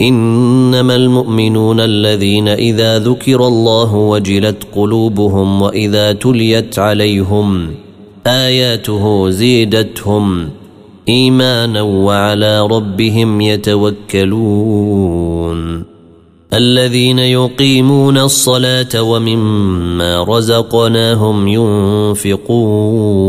إنما المؤمنون الذين إذا ذكر الله وجلت قلوبهم وإذا تليت عليهم آياته زيدتهم إيمانا وعلى ربهم يتوكلون الذين يقيمون الصلاة ومما رزقناهم ينفقون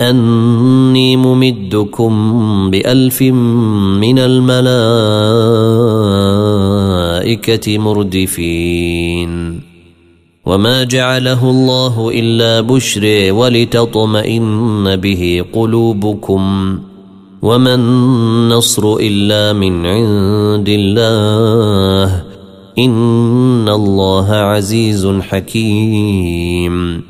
أني ممدكم بألف من الملائكة مردفين. وما جعله الله إلا بشر ولتطمئن به قلوبكم. وما النصر إلا من عند الله. إن الله عزيز حكيم.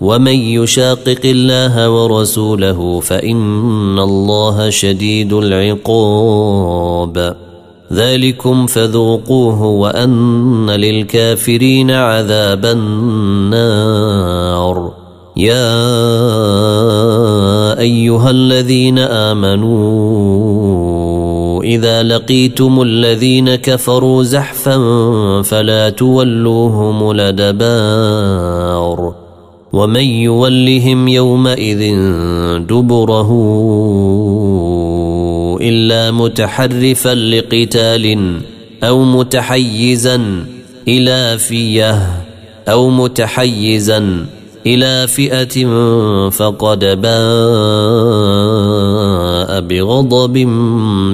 ومن يشاقق الله ورسوله فان الله شديد العقاب ذلكم فذوقوه وان للكافرين عذاب النار يا ايها الذين امنوا اذا لقيتم الذين كفروا زحفا فلا تولوهم الادبار ومن يولهم يومئذ دبره الا متحرفا لقتال أو متحيزا إلى فيه أو متحيزا إلى فئه فقد باء بغضب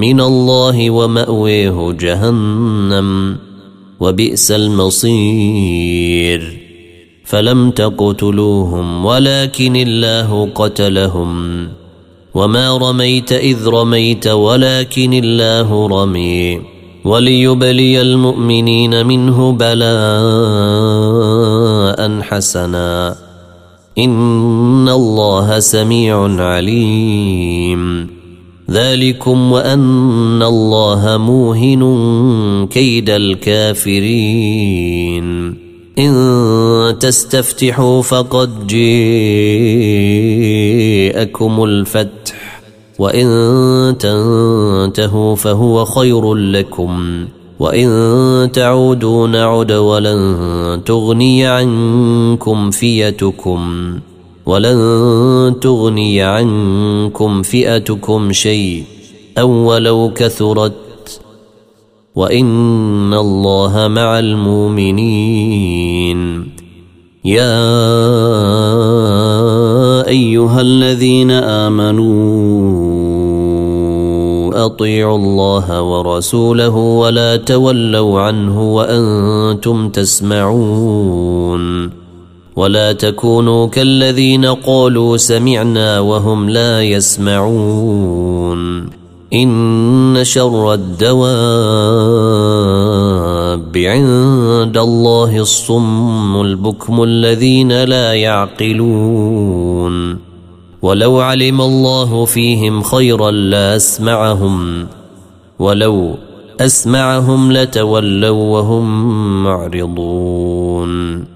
من الله وماويه جهنم وبئس المصير فلم تقتلوهم ولكن الله قتلهم. وما رميت إذ رميت ولكن الله رمي. وليبلي المؤمنين منه بلاء حسنا. إن الله سميع عليم. ذلكم وأن الله موهن كيد الكافرين. إن تستفتحوا فقد جيءكم الفتح وإن تنتهوا فهو خير لكم وإن تعودوا نعد ولن تغني عنكم فيتكم ولن تغني عنكم فئتكم شيء أو ولو كثرت وإن الله مع المؤمنين. يا أيها الذين آمنوا أطيعوا الله ورسوله ولا تولوا عنه وأنتم تسمعون. ولا تكونوا كالذين قالوا سمعنا وهم لا يسمعون. إن شر الدواب عند الله الصم البكم الذين لا يعقلون. ولو علم الله فيهم خيرا لأسمعهم ولو أسمعهم لتولوا وهم معرضون.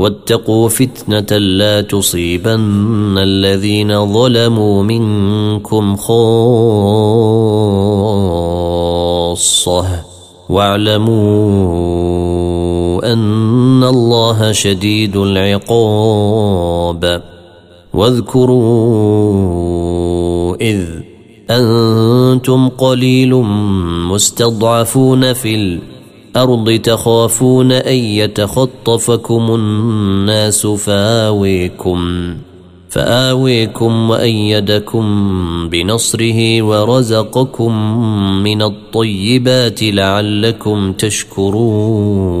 واتقوا فتنة لا تصيبن الذين ظلموا منكم خاصة. واعلموا أن الله شديد العقاب. واذكروا إذ أنتم قليل مستضعفون في الأرض الأرض تخافون أن يتخطفكم الناس فآويكم فآويكم وأيدكم بنصره ورزقكم من الطيبات لعلكم تشكرون.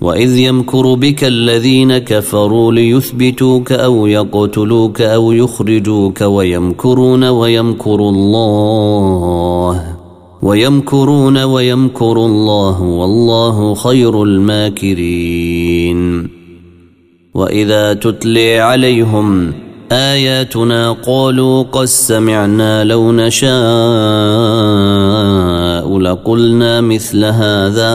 واذ يمكر بك الذين كفروا ليثبتوك أو يقتلوك أو يخرجوك ويمكرون ويمكر الله ويمكرون ويمكر الله والله خير الماكرين واذا تتلي عليهم اياتنا قالوا قد سمعنا لو نشاء لقلنا مثل هذا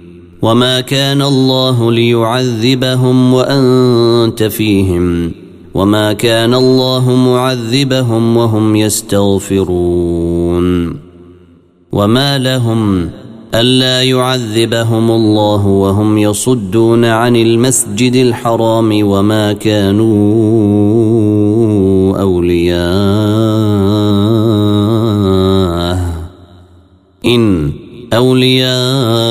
وما كان الله ليعذبهم وانت فيهم وما كان الله معذبهم وهم يستغفرون وما لهم الا يعذبهم الله وهم يصدون عن المسجد الحرام وما كانوا اولياءه ان اولياءه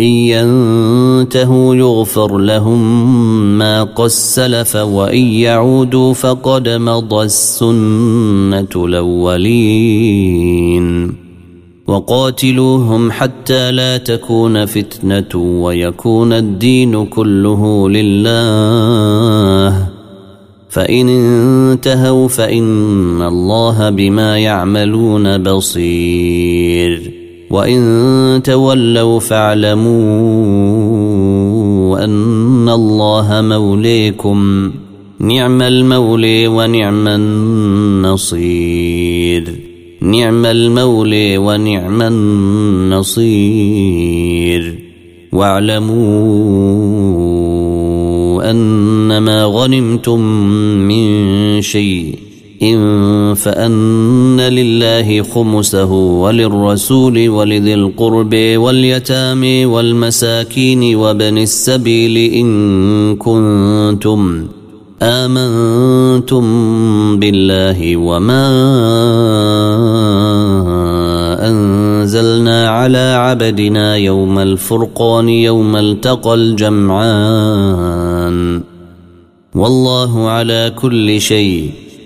إن ينتهوا يغفر لهم ما قد سلف وإن يعودوا فقد مضى السنة الأولين. وقاتلوهم حتى لا تكون فتنة ويكون الدين كله لله. فإن انتهوا فإن الله بما يعملون بصير. وإن تولوا فاعلموا أن الله موليكم. نعم المولي ونعم النصير. نعم المولي ونعم النصير. واعلموا أنما غنمتم من شيء. فأن لله خمسه وللرسول ولذي القرب واليتامى والمساكين وبن السبيل إن كنتم آمنتم بالله وما أنزلنا على عبدنا يوم الفرقان يوم التقى الجمعان والله على كل شيء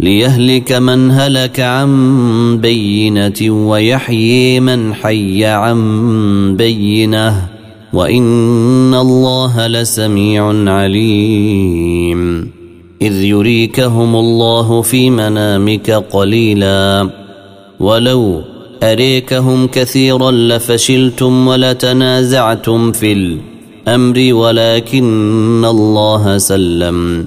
ليهلك من هلك عن بينة ويحيي من حي عن بينة. وإن الله لسميع عليم. إذ يريكهم الله في منامك قليلا. ولو أريكهم كثيرا لفشلتم ولتنازعتم في الأمر ولكن الله سلم.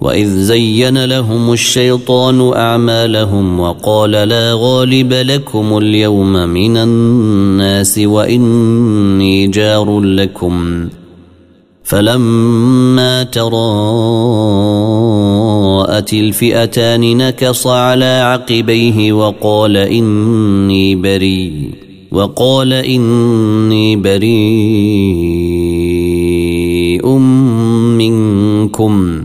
واذ زين لهم الشيطان اعمالهم وقال لا غالب لكم اليوم من الناس واني جار لكم فلما تراءت الفئتان نكص على عقبيه وقال اني بريء وقال اني بريء منكم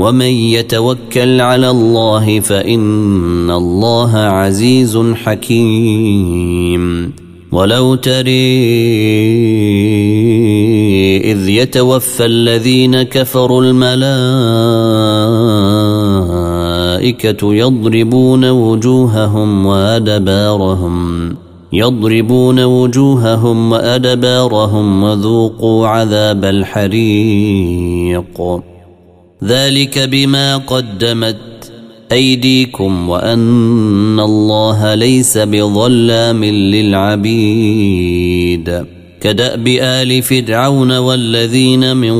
ومن يتوكل على الله فان الله عزيز حكيم ولو تري اذ يتوفى الذين كفروا الملائكه يضربون وجوههم وادبارهم يضربون وجوههم وادبارهم وذوقوا عذاب الحريق ذلك بما قدمت أيديكم وأن الله ليس بظلام للعبيد. كدأب آل فرعون والذين من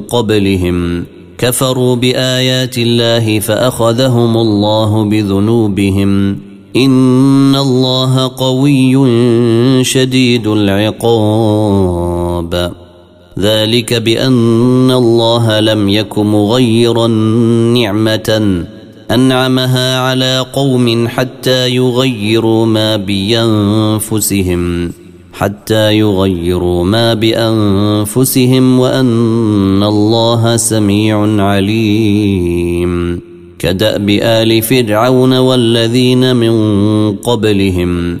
قبلهم كفروا بآيات الله فأخذهم الله بذنوبهم. إن الله قوي شديد العقاب. ذلك بأن الله لم يك مغيرا نعمة. أنعمها على قوم حتى يغيروا ما بأنفسهم حتى يغيروا ما بأنفسهم وأن الله سميع عليم. كدأب آل فرعون والذين من قبلهم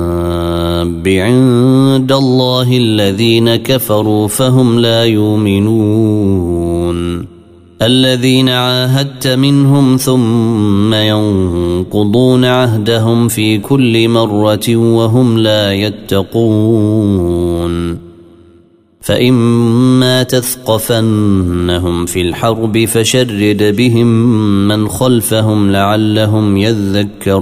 عند عند الله الذين كفروا فهم لا يؤمنون. الذين عاهدت منهم ثم ينقضون عهدهم في كل مرة وهم لا يتقون. فإما تثقفنهم في الحرب فشرد بهم من خلفهم لعلهم يذكرون.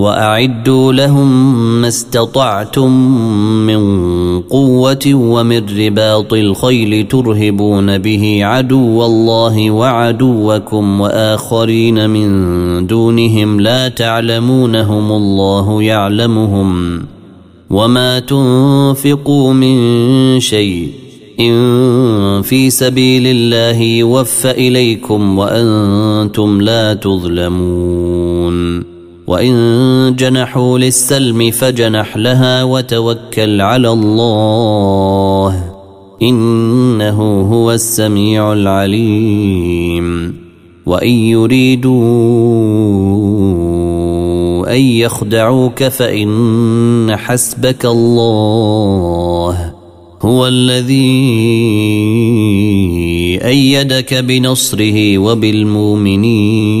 وأعدوا لهم ما استطعتم من قوة ومن رباط الخيل ترهبون به عدو الله وعدوكم وآخرين من دونهم لا تعلمونهم الله يعلمهم وما تنفقوا من شيء إن في سبيل الله يوفى إليكم وأنتم لا تظلمون وإن جنحوا للسلم فجنح لها وتوكل على الله إنه هو السميع العليم. وإن يريدوا أن يخدعوك فإن حسبك الله هو الذي أيدك بنصره وبالمؤمنين.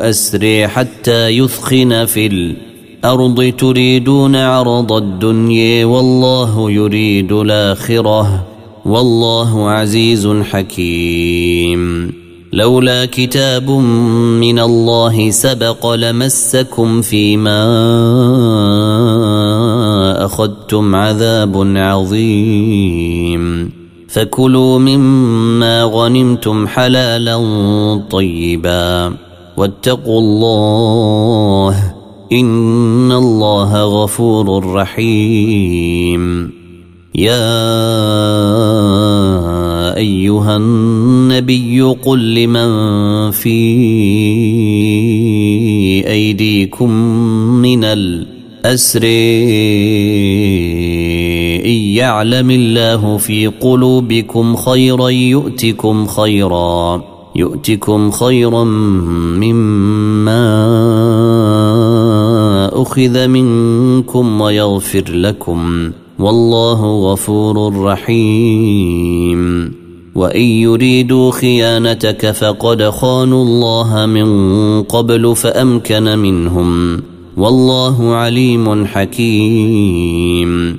أسري حتى يثخن في الأرض تريدون عرض الدنيا والله يريد الآخرة والله عزيز حكيم. لولا كتاب من الله سبق لمسكم فيما أخذتم عذاب عظيم. فكلوا مما غنمتم حلالا طيبا. واتقوا الله إن الله غفور رحيم. يا أيها النبي قل لمن في أيديكم من الأسر إن يعلم الله في قلوبكم خيرا يؤتكم خيرا. يؤتكم خيرا مما أخذ منكم ويغفر لكم والله غفور رحيم. وإن يريدوا خيانتك فقد خانوا الله من قبل فأمكن منهم. والله عليم حكيم.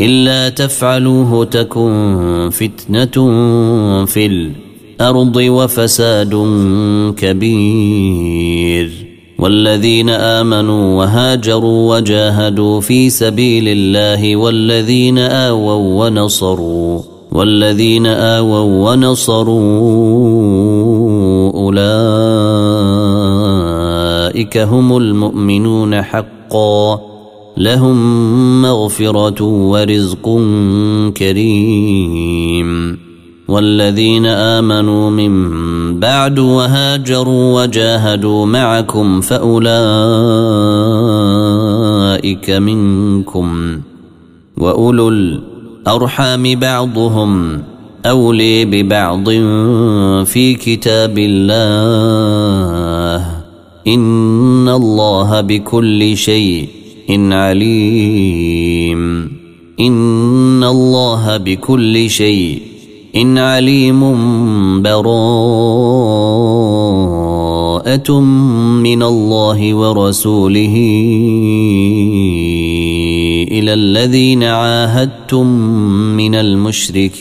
إلا تفعلوه تكن فتنة في الأرض وفساد كبير. والذين آمنوا وهاجروا وجاهدوا في سبيل الله والذين آووا ونصروا والذين آووا ونصروا أولئك هم المؤمنون حقاً. لهم مغفرة ورزق كريم. والذين آمنوا من بعد وهاجروا وجاهدوا معكم فأولئك منكم. وأولو الأرحام بعضهم أولي ببعض في كتاب الله. إن الله بكل شيء عليم. إن الله بكل شيء. إن عليم براءة من الله ورسوله إلى الذين عاهدتم من المشركين.